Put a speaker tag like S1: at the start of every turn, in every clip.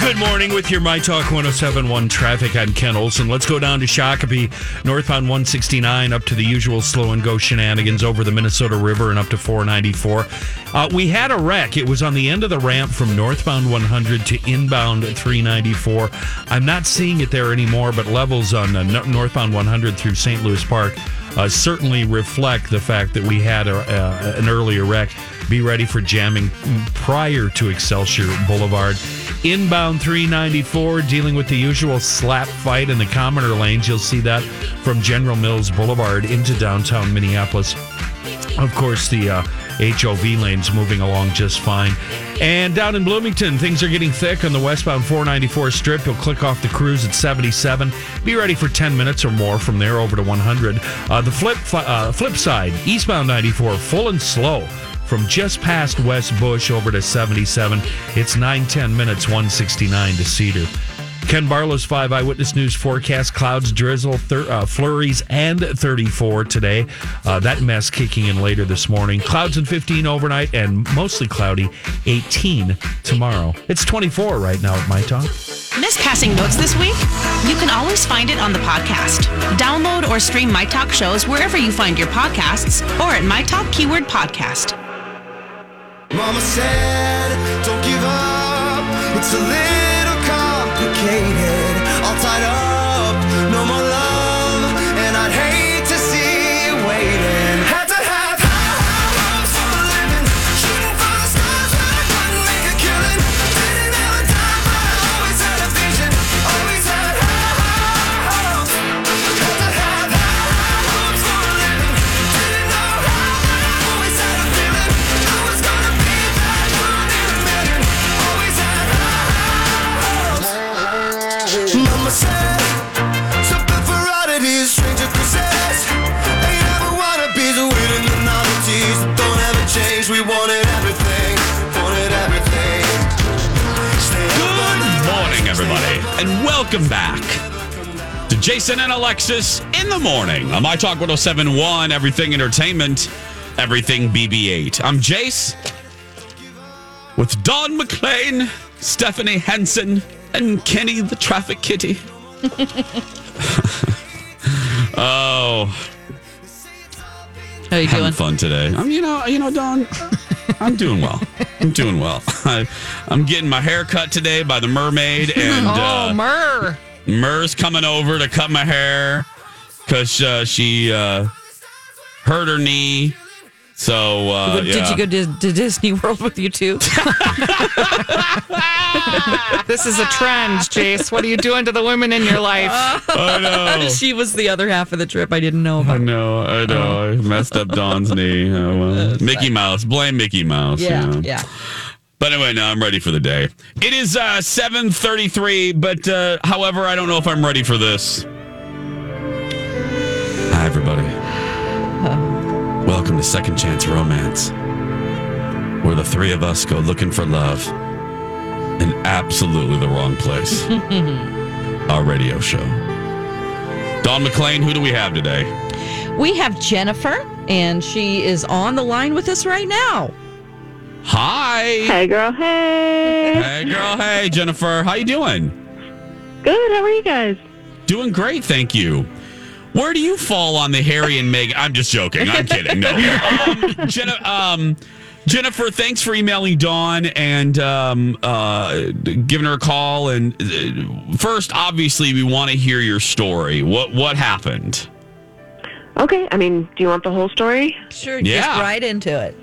S1: Good morning with your My Talk 1071 traffic. I'm Ken Olson. Let's go down to Shakopee, northbound 169, up to the usual slow and go shenanigans over the Minnesota River and up to 494. Uh, we had a wreck. It was on the end of the ramp from northbound 100 to inbound 394. I'm not seeing it there anymore, but levels on uh, northbound 100 through St. Louis Park uh, certainly reflect the fact that we had a, uh, an earlier wreck. Be ready for jamming prior to Excelsior Boulevard. Inbound 394, dealing with the usual slap fight in the commoner lanes. You'll see that from General Mills Boulevard into downtown Minneapolis. Of course, the uh, HOV lane's moving along just fine. And down in Bloomington, things are getting thick on the westbound 494 strip. You'll click off the cruise at 77. Be ready for 10 minutes or more from there over to 100. Uh, the flip uh, flip side, eastbound 94, full and slow from just past West Bush over to 77. It's 9 10 minutes, 169 to Cedar. Ken Barlow's 5 Eyewitness News forecast clouds, drizzle, thir- uh, flurries, and 34 today. Uh, that mess kicking in later this morning. Clouds and 15 overnight and mostly cloudy, 18 tomorrow. It's 24 right now at My Talk.
S2: Miss passing notes this week? You can always find it on the podcast. Download or stream My Talk shows wherever you find your podcasts or at My Talk Keyword Podcast.
S3: Mama said, don't give up. It's a little complicated. All tied up, and
S4: welcome back to Jason and Alexis in the morning on My Talk 1071, Everything Entertainment, Everything BB8. I'm Jace with Dawn McLean, Stephanie Hansen, and Kenny the Traffic Kitty. oh,
S5: How you
S4: having
S5: doing?
S4: fun today. I'm, you know, you know, Don, I'm doing well. I'm doing well. I, I'm getting my hair cut today by the mermaid, and
S5: oh,
S4: uh,
S5: Murr.
S4: Mur's coming over to cut my hair because uh, she uh, hurt her knee. So uh,
S5: Did
S4: yeah.
S5: you go to, to Disney World with you too? this is a trend, Jace. What are you doing to the women in your life?
S4: I know.
S5: she was the other half of the trip. I didn't know about.
S4: I know. I know. I messed up Dawn's knee. Oh, well. Mickey Mouse. Blame Mickey Mouse.
S5: Yeah,
S4: you know.
S5: yeah.
S4: But anyway, now I'm ready for the day. It is uh, 7:33, but uh, however, I don't know if I'm ready for this. Hi, everybody. Welcome to Second Chance Romance, where the three of us go looking for love in absolutely the wrong place. Our radio show. Dawn McLean, who do we have today?
S5: We have Jennifer, and she is on the line with us right now.
S4: Hi.
S6: Hey, girl. Hey.
S4: Hey, girl. Hey, Jennifer. How you doing?
S6: Good. How are you guys?
S4: Doing great, thank you. Where do you fall on the Harry and Meghan? I'm just joking. I'm kidding. No, um, Jenna, um, Jennifer, thanks for emailing Dawn and um, uh, giving her a call. And uh, first, obviously, we want to hear your story. What what happened?
S6: Okay. I mean, do you want the whole story?
S5: Sure,
S4: Yeah.
S5: just right into it.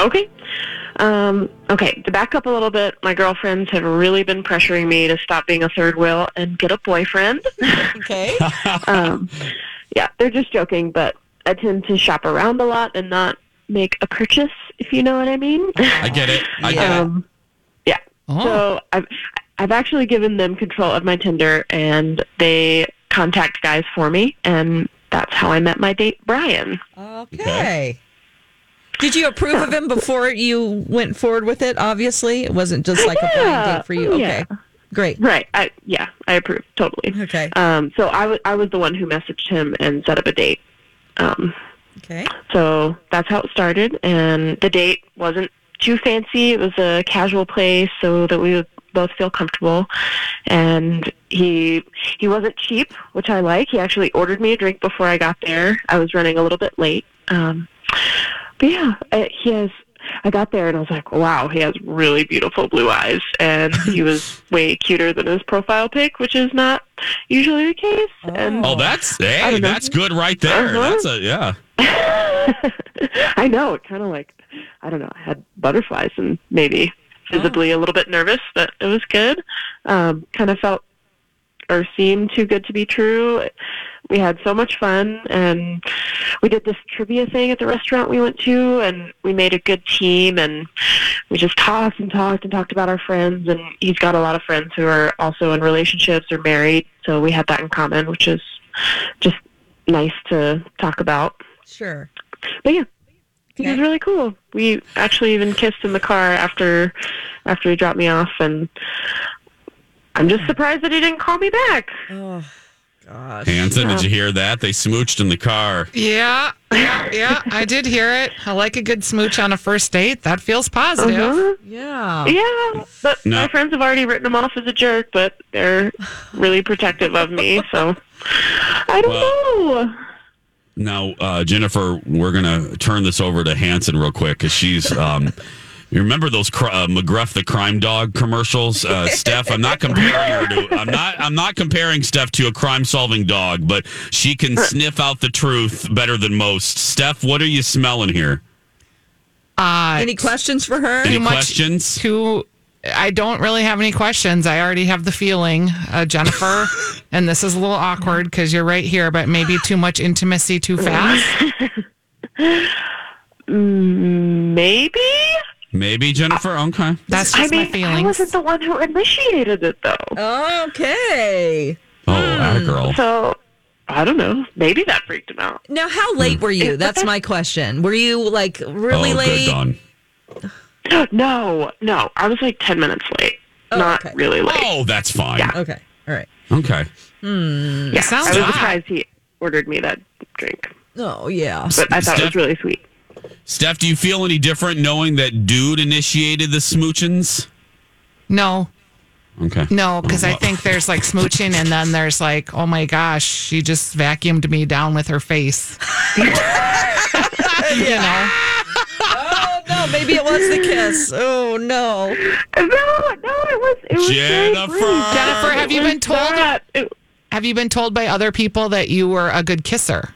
S6: Okay. Um, okay, to back up a little bit, my girlfriends have really been pressuring me to stop being a third wheel and get a boyfriend.
S5: Okay.
S6: um, yeah, they're just joking, but I tend to shop around a lot and not make a purchase, if you know what I mean.
S4: I get it. I get it.
S6: um, yeah.
S1: Oh.
S6: So I've I've actually given them control of my Tinder, and they contact guys for me, and that's how I met my date, Brian.
S5: Okay. Did you approve of him before you went forward with it? Obviously, it wasn't just like a blind date for you. Okay,
S6: yeah.
S5: great.
S6: Right. I yeah, I approve totally.
S5: Okay.
S6: Um, so I was I was the one who messaged him and set up a date. Um,
S5: Okay.
S6: so that's how it started, and the date wasn't too fancy. It was a casual place so that we would both feel comfortable. And he he wasn't cheap, which I like. He actually ordered me a drink before I got there. I was running a little bit late. Um, yeah, uh, he has. I got there and I was like, wow, he has really beautiful blue eyes, and he was way cuter than his profile pic, which is not usually the case. And
S4: Oh, that's hey, that's good right there.
S6: Uh-huh.
S4: That's a yeah.
S6: I know it kind of like I don't know. I had butterflies and maybe visibly a little bit nervous, but it was good. Um, kind of felt or seemed too good to be true. We had so much fun, and we did this trivia thing at the restaurant we went to, and we made a good team, and we just talked and talked and talked about our friends. And he's got a lot of friends who are also in relationships or married, so we had that in common, which is just nice to talk about.
S5: Sure.
S6: But yeah, he was really cool. We actually even kissed in the car after after he dropped me off, and I'm just surprised that he didn't call me back.
S5: Oh, gosh.
S4: Hansen, did you hear that? They smooched in the car.
S7: Yeah, yeah, yeah. I did hear it. I like a good smooch on a first date. That feels positive.
S6: Uh-huh.
S5: Yeah.
S6: Yeah, but
S4: No.
S6: my friends have already written him off as a jerk, but they're really protective of me, so I don't know.
S4: Now, uh, Jennifer, we're gonna turn this over to Hansen real quick because she's. Um, you remember those uh, McGruff the crime dog commercials, uh, Steph? I'm not comparing her to. I'm not. I'm not comparing Steph to a crime solving dog, but she can sniff out the truth better than most. Steph, what are you smelling here?
S7: Uh,
S5: Any questions for her?
S4: Any
S7: much
S4: questions?
S7: too. I don't really have any questions. I already have the feeling, uh, Jennifer, and this is a little awkward because you're right here, but maybe too much intimacy too fast.
S6: Maybe.
S4: Maybe Jennifer. Okay.
S7: That's
S6: I
S7: just
S6: mean,
S7: my feelings.
S6: I wasn't the one who initiated it, though.
S5: Okay.
S4: Oh, hmm. that girl.
S6: So I don't know. Maybe that freaked him out.
S5: Now, how late hmm. were you? That's my question. Were you like really
S4: oh,
S5: late?
S4: good,
S6: No, no, I was like ten minutes late.
S5: Oh,
S6: Not
S5: okay.
S6: really late.
S4: Oh, that's fine.
S6: Yeah.
S5: Okay. All right.
S4: Okay. Hmm.
S6: yeah,
S7: sounds
S6: I was
S7: hot.
S6: surprised he ordered me that drink,
S5: Oh, yeah.
S6: but I thought it was really sweet.
S4: Steph, do you feel any different knowing that dude initiated the smoochins?
S7: no,
S4: Okay.
S7: no, because I think there's like smooching, and then there's like, oh my gosh, she just vacuumed me down with her face. you know,
S5: Oh, no. Maybe it was the kiss. Oh, no.
S6: No, no, it was it was
S4: Jennifer!
S6: sweet.
S7: Jennifer, have you
S6: It was
S7: been told?
S6: not- it-
S7: Have you been told by other people that you were a good kisser?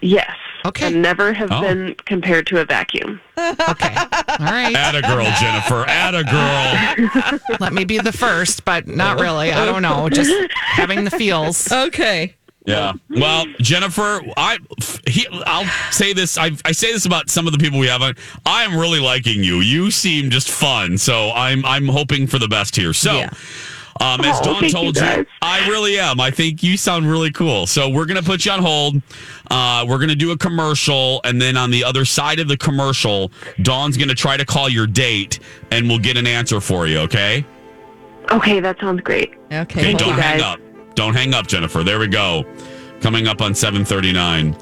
S6: yes.
S7: Okay.
S6: And never have
S4: Oh.
S6: been compared to a vacuum.
S7: Okay, all right.
S4: Atta girl, Jennifer. Atta girl.
S7: Let me be the first, but not really. I don't know. Just having the feels.
S5: Okay.
S4: Yeah. Well, Jennifer, I he, I'll say this. I, I say this about some of the people we have on. I am really liking you. You seem just fun. So I'm I'm hoping for the best here. So.
S5: Yeah.
S4: Um, as
S6: Oh,
S4: Dawn
S6: thank you,
S4: told you. I really am. I think you sound really cool. So we're gonna put you on hold. Uh, we're gonna do a commercial, and then on the other side of the commercial, Dawn's gonna try to call your date, and we'll get an answer for you. Okay?
S6: Okay, that sounds great.
S5: Okay.
S4: Okay, don't hang up. Don't hang up, Jennifer. There we go. Coming up on 739.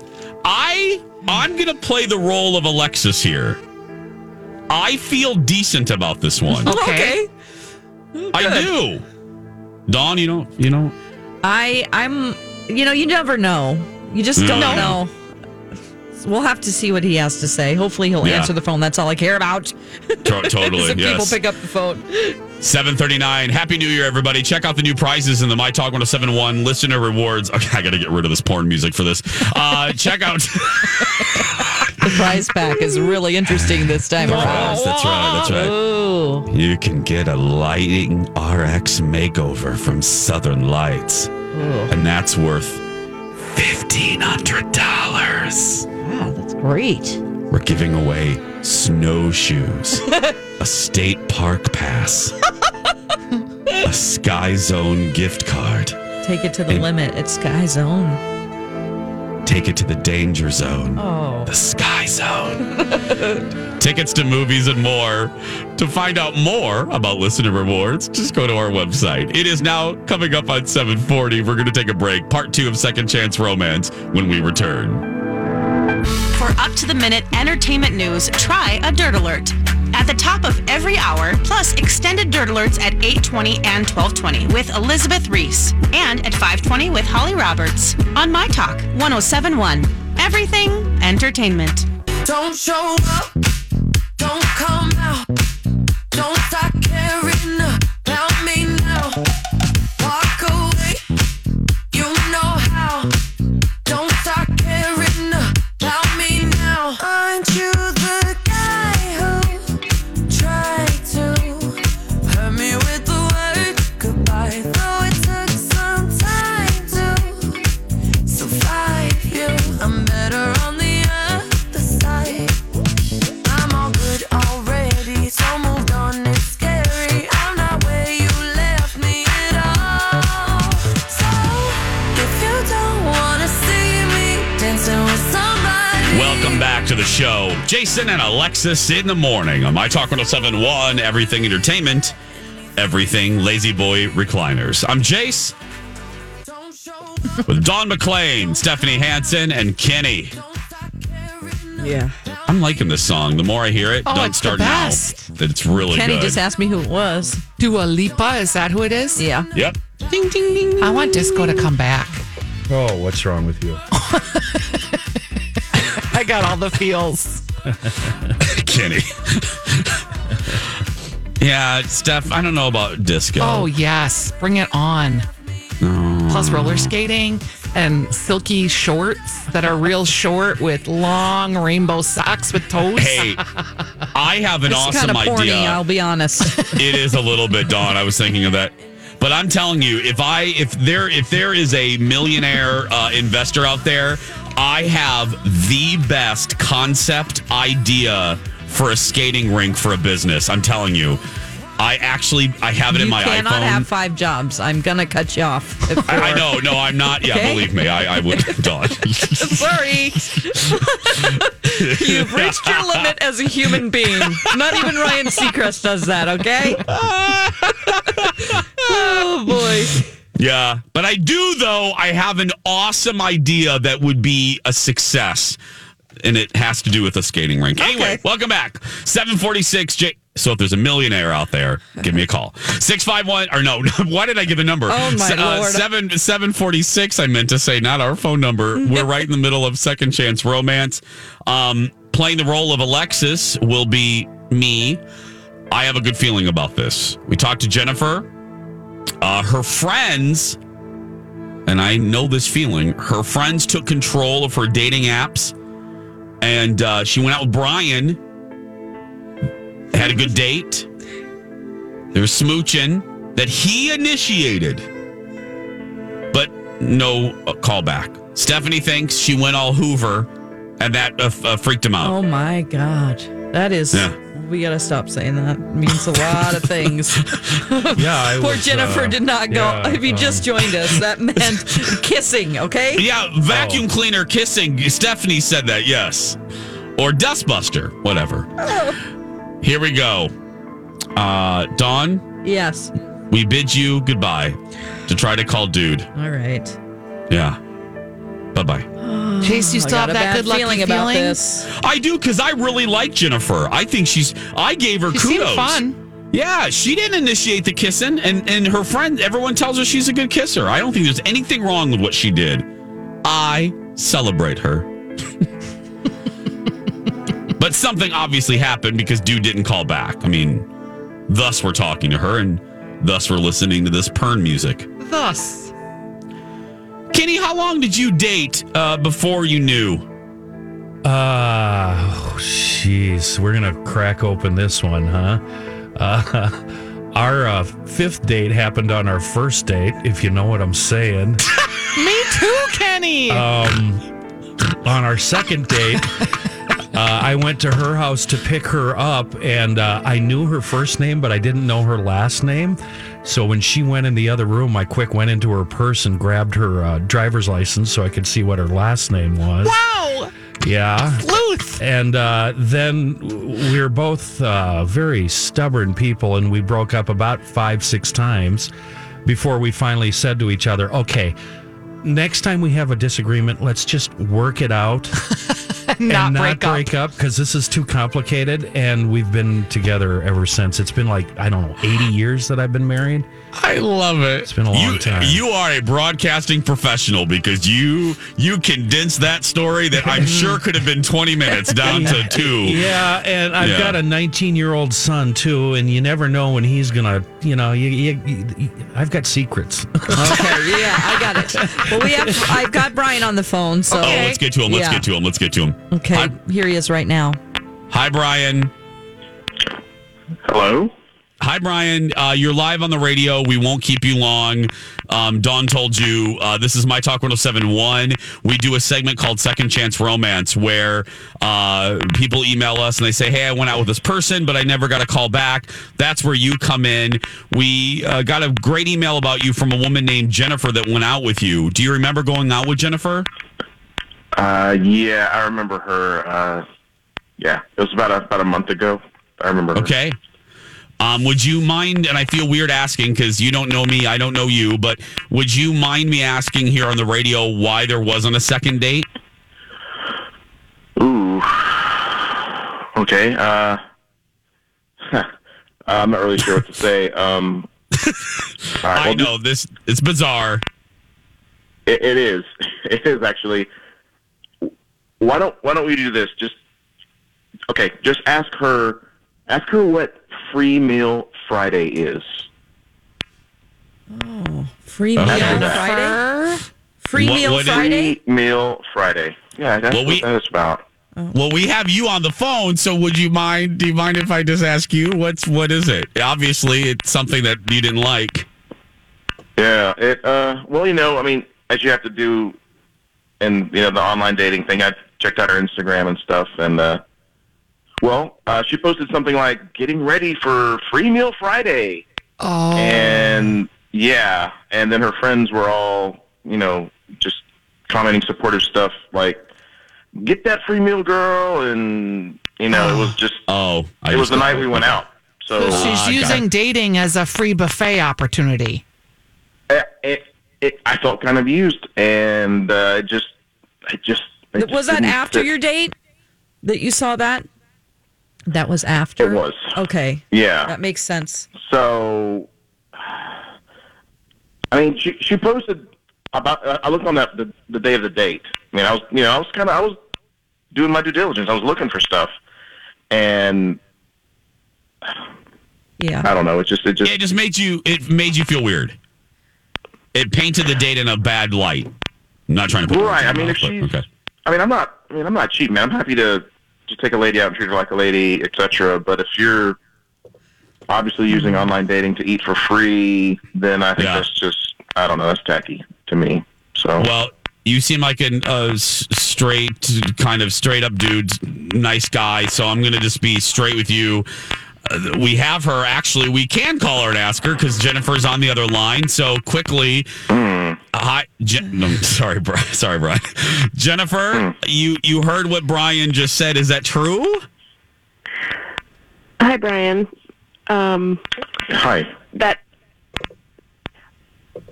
S4: I I'm gonna play the role of Alexis here. I feel decent about this one.
S7: Okay.
S4: I do. Dawn, you know, you know.
S5: I I'm you know you never know. You just don't
S4: No.
S5: know. we'll have to see what he has to say. Hopefully, he'll
S4: Yeah.
S5: answer the phone. That's all I care about.
S4: To- totally.
S5: If people pick up the phone.
S4: 739. Happy New Year, everybody. Check out the new prizes in the My Talk 1071 listener rewards. Okay, I got to get rid of this porn music for this. Uh, check out.
S5: The prize pack is really interesting this time around.
S4: Yes, that's right. That's right.
S5: Ooh.
S4: You can get a lighting RX makeover from Southern Lights, and that's worth $1,500.
S5: Wow, that's great.
S4: We're giving away snowshoes, a state park pass, a Sky Zone gift card.
S5: Take it to the
S4: And-
S5: limit. It's Sky Zone.
S4: Take it to the danger zone.
S5: Oh.
S4: The Sky Zone. Tickets to movies and more. To find out more about listener rewards, just go to our website. It is now coming up on 740. We're going to take a break. Part two of Second Chance Romance when we return.
S2: For up to the minute entertainment news, try a Dirt Alert. At the top of every hour, plus extended Dirt Alerts at 820 and 1220 with Elizabeth Reese. And at 520 with Holly Roberts. On My Talk 1071. Everything entertainment.
S3: Don't show up, don't come out,
S4: Jason and Alexis in the morning on My Talk 1071, Everything Entertainment, Everything La-Z-Boy Recliners. I'm Jace with Dawn McClain, Stephanie Hansen, and Kenny.
S5: Yeah.
S4: I'm liking this song. The more I hear it,
S7: Oh,
S4: don't
S7: it's the
S4: start now.
S7: best.
S4: That it's really
S5: Kenny
S4: good.
S5: just asked me who it was.
S7: Dua Lipa, is that who it is?
S5: Yeah.
S4: yep.
S7: Ding, ding, ding. I want disco to come back.
S1: Oh, what's wrong with you?
S7: I got all the feels.
S4: Kenny. yeah, Steph, I don't know about disco.
S7: Oh, yes. Bring it on. Plus roller skating and silky shorts that are real short with long rainbow socks with toes.
S4: Hey, I have an
S5: It's
S4: awesome
S5: kind of porny,
S4: idea.
S5: I'll be honest.
S4: it is a little bit Dawn. I was thinking of that. But I'm telling you, if I if there if there is a millionaire uh, investor out there, I have the best concept idea for a skating rink for a business. I'm telling you. I actually I have it
S5: you
S4: in my
S5: cannot
S4: iPhone.
S5: Cannot have five jobs. I'm gonna cut you off.
S4: I, I know, no, I'm not. Yeah,
S5: Okay.
S4: believe me, I, I would, Dawn.
S5: Sorry. You've reached your limit as a human being. Not even Ryan Seacrest does that, okay? oh, boy.
S4: Yeah, but I do though. I have an awesome idea that would be a success, and it has to do with a skating rink. Anyway, welcome back. Seven forty six. J. So if there's a millionaire out there, give me a call. Six five one or no? Why did I give a number?
S5: Oh, my
S4: uh,
S5: Lord.
S4: Seven seven forty six. I meant to say not our phone number. We're right in the middle of second chance romance. Um, playing the role of Alexis will be me. I have a good feeling about this. We talked to Jennifer. Uh, her friends, and I know this feeling, her friends took control of her dating apps. And uh, she went out with Brian, had a good date. There was smooching that he initiated, but no uh, callback. Stephanie thinks she went all Hoover, and that uh, uh, freaked him out.
S5: Oh, my God. That is.
S4: Yeah.
S5: We gotta stop saying that. It means a lot of things.
S1: Yeah, I
S5: Poor
S1: was,
S5: Jennifer
S1: uh,
S5: did not go.
S1: yeah,
S5: if you
S1: um,
S5: just joined us, that meant kissing. Okay.
S4: Yeah, vacuum cleaner kissing. Stephanie said that, yes. Or dustbuster, whatever. Oh. Here we go. Uh, Dawn,
S5: Yes.
S4: we bid you goodbye to try to call dude.
S5: All right.
S4: Yeah. Bye bye.
S7: Chase, you still have that good lucky
S5: feeling
S7: feeling?
S5: about this.
S4: I do because I really like Jennifer. I think she's. I gave her
S7: She
S4: kudos.
S7: fun.
S4: Yeah, she didn't initiate the kissing, and and her friend, everyone tells her she's a good kisser. I don't think there's anything wrong with what she did. I celebrate her. But something obviously happened because dude didn't call back. I mean, thus we're talking to her and thus we're listening to this Pern music.
S7: Thus.
S4: Kenny, how long did you date uh, before you knew?
S1: Uh, oh, jeez, we're gonna crack open this one, huh? Uh, our uh, fifth date happened on our first date, if you know what I'm saying.
S7: Me too, Kenny.
S1: Um, on our second date, uh, I went to her house to pick her up, and uh, I knew her first name, but I didn't know her last name. So when she went in the other room, I quick went into her purse and grabbed her uh, driver's license so I could see what her last name was.
S7: wow.
S1: Yeah.
S7: Sleuth.
S1: And uh, then we were both uh, very stubborn people, and we broke up about five, six times before we finally said to each other, okay, next time we have a disagreement, let's just work it out
S7: Not
S1: and not
S7: break
S1: break up because this is too complicated. And we've been together ever since. It's been like, I don't know, 80 years that I've been married.
S4: I love it.
S1: It's been a long
S4: you,
S1: time.
S4: You are a broadcasting professional because you you condensed that story that I'm sure could have been 20 minutes down to two.
S1: Yeah, and I've
S4: Yeah.
S1: got a 19 year old son too, and you never know when he's gonna, you know, you, you, you, I've got secrets.
S5: Okay, yeah, I got it. Well, we have. I've got Brian on the phone, so
S4: Oh, let's get to him. Let's
S5: Yeah.
S4: get to him. Let's get to him.
S5: okay,
S4: Hi,
S5: here he is right now.
S4: hi Brian.
S8: Hello?
S4: Hi, Brian. Uh, you're live on the radio. We won't keep you long. Um, Dawn told you uh, this is My Talk 1071. We do a segment called Second Chance Romance where uh, people email us and they say, Hey, I went out with this person, but I never got a call back. That's where you come in. We uh, got a great email about you from a woman named Jennifer that went out with you. Do you remember going out with Jennifer?
S8: Uh, yeah, I remember her. Uh, yeah, it was about a, about a month ago. I remember her.
S4: Okay. Um, would you mind, and I feel weird asking because you don't know me, I don't know you, but would you mind me asking here on the radio why there wasn't a second date?
S8: Ooh. Okay. Uh, I'm not really sure what to say. Um, right,
S4: I
S8: well,
S4: know this, it's bizarre.
S8: It, it is. It is actually. Why don't Why don't we do this? Just okay. Just ask her. Ask her what free meal Friday is.
S5: Oh, Free
S8: Uh,
S5: meal. Friday. Free
S4: What-
S5: meal
S4: what is-
S5: Friday.
S8: Free meal Friday. Yeah, that's
S4: Well, we-
S8: what that is about.
S4: Well, we have you on the phone, so would you mind? Do you mind if I just ask you what's what is it? Obviously, it's something that you didn't like.
S8: Yeah. It. Uh. Well, you know, I mean, as you have to do, in you know the online dating thing. I checked out her Instagram and stuff, and uh, well, uh, she posted something like getting ready for free meal Friday.
S7: Oh.
S8: And yeah, and then her friends were all, you know, just commenting supportive stuff like, "Get that free meal, girl," and you know, it was just,
S4: Oh, I
S8: it was the night we went out. So,
S7: So she's
S4: got
S7: using dating as a free buffet opportunity.
S8: uh, it, it, I felt kind of used, and uh, it just, it just. it just
S5: Was that after
S8: fit.
S5: your date that you saw that? That was after.
S8: It was.
S5: Okay,
S8: Yeah.
S5: that makes sense.
S8: So, I mean, she she posted about. uh, I looked on that the, the day of the date. I mean, I was you know I was kind of I was doing my due diligence. I was looking for stuff, and
S5: Yeah.
S8: I don't know. It just it just
S4: Yeah, it just made you. It made you feel weird. It painted the date in a bad light. I'm not trying to put words
S8: right. I mean,
S4: mouth,
S8: if she's.
S4: okay.
S8: I mean, I'm not. I mean, I'm not cheap, man. I'm happy to to take a lady out and treat her like a lady, etc. But if you're obviously using online dating to eat for free, then I think
S4: Yeah.
S8: that's just I don't know. That's tacky to me. So
S4: Well, you seem like a uh, straight, kind of straight up dude, nice guy. So I'm going to just be straight with you. We have her. Actually, we can call her and ask her because Jennifer's on the other line. So quickly, hi. Jen- no, sorry, Brian. Sorry, Brian. Jennifer, you you heard what Brian just said. Is that true?
S6: Hi, Brian. Um,
S8: hi.
S6: that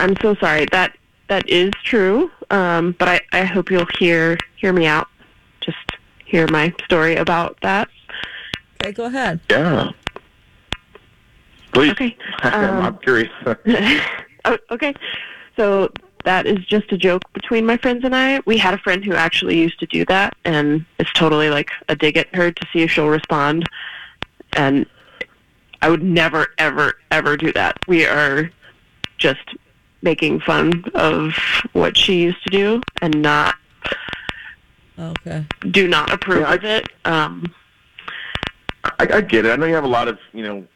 S6: I'm so sorry. That that is true. Um, but I, I hope you'll hear hear me out. Just hear my story about that.
S5: Okay, go ahead.
S8: Yeah. Please.
S6: Okay,
S8: I'm
S6: um,
S8: curious.
S6: Oh, okay. So that is just a joke between my friends and I. We had a friend who actually used to do that, and it's totally like a dig at her to see if she'll respond. And I would never, ever, ever do that. We are just making fun of what she used to do and not
S5: Okay.
S6: do not approve
S8: Yeah, I-
S6: of it. Um,
S8: I, I get it. I know you have a lot of you know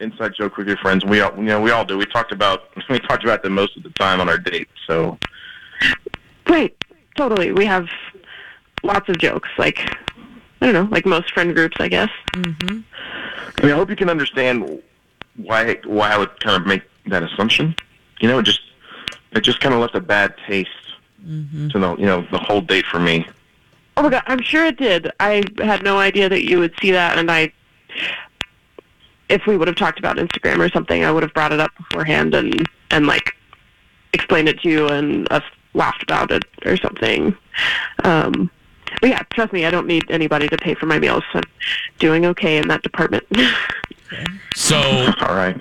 S8: inside joke with your friends. We all you know we all do. We talked about we talked about them most of the time on our date. So
S6: right, totally. We have lots of jokes. Like I don't know, like most friend groups, I guess. Mm-hmm.
S8: I mean, I hope you can understand why why I would kind of make that assumption. You know, it just it just kind of left a bad taste mm-hmm. to the you know the whole date for me.
S6: Oh my god, I'm sure it did. I had no idea that you would see that, and I, if we would have talked about Instagram or something, I would have brought it up beforehand and and like explained it to you and us laughed about it or something. Um, but yeah, trust me, I don't need anybody to pay for my meals. I'm doing okay in that department.
S4: So,
S8: All right.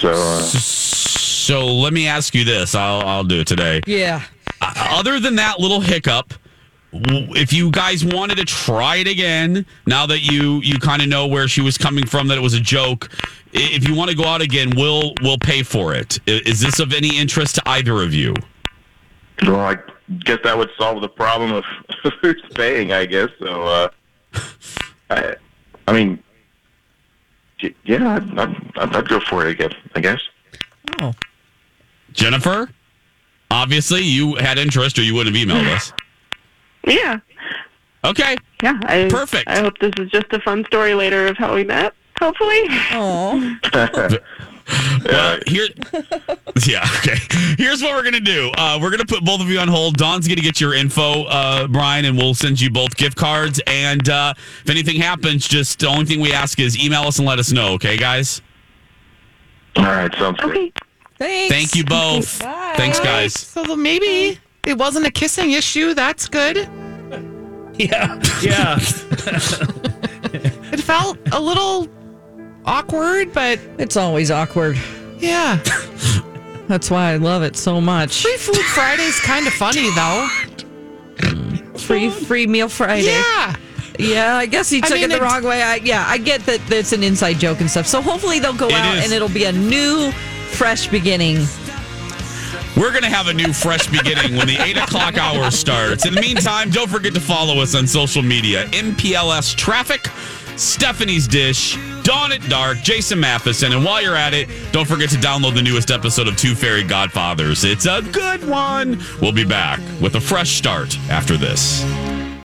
S8: So uh,
S4: so let me ask you this. I'll I'll do it today.
S5: Yeah.
S4: Other than that little hiccup, w- if you guys wanted to try it again, now that you you kind of know where she was coming from, that it was a joke. If you want to go out again, we'll we'll pay for it. Is this of any interest to either of you?
S8: well, I guess that would solve the problem of who's paying. I guess so. Uh, I I mean, yeah, I'd, I'd, I'd go for it again. I guess.
S5: Oh.
S4: Jennifer, obviously you had interest, or you wouldn't have emailed us.
S6: Yeah,
S4: Okay,
S6: yeah. I,
S4: Perfect.
S6: I hope this is just a fun story later of how we met. Hopefully.
S5: Oh.
S4: Well, here, yeah, okay. Here's what we're gonna do. Uh, we're gonna put both of you on hold. Don's gonna get your info, uh, Brian, and we'll send you both gift cards. And uh, if anything happens, just the only thing we ask is email us and let us know. Okay, guys.
S8: All right, sounds good.
S6: Okay.
S5: Thanks.
S4: Thank you both.
S5: Bye.
S4: Thanks, guys.
S7: So maybe it wasn't a kissing issue. That's good.
S1: Yeah, yeah.
S7: It felt a little awkward, but
S5: It's always awkward.
S7: yeah.
S5: That's why I love it so much.
S7: Free Food Friday's kind of funny, though.
S5: Free free meal Friday.
S7: Yeah.
S5: Yeah, I guess he
S7: I
S5: took
S7: mean,
S5: it the
S7: it's-
S5: wrong way. I, yeah, I get that it's an inside joke and stuff. So hopefully they'll go out
S4: is.
S5: and it'll be a new, fresh beginning.
S4: We're going to have a new fresh beginning when the 8 o'clock hour starts. In the meantime, don't forget to follow us on social media MPLS Traffic, Stephanie's Dish, Dawn at Dark, Jason Matheson. And while you're at it, don't forget to download the newest episode of Two Fairy Godfathers. It's a good one. We'll be back with a fresh start after this.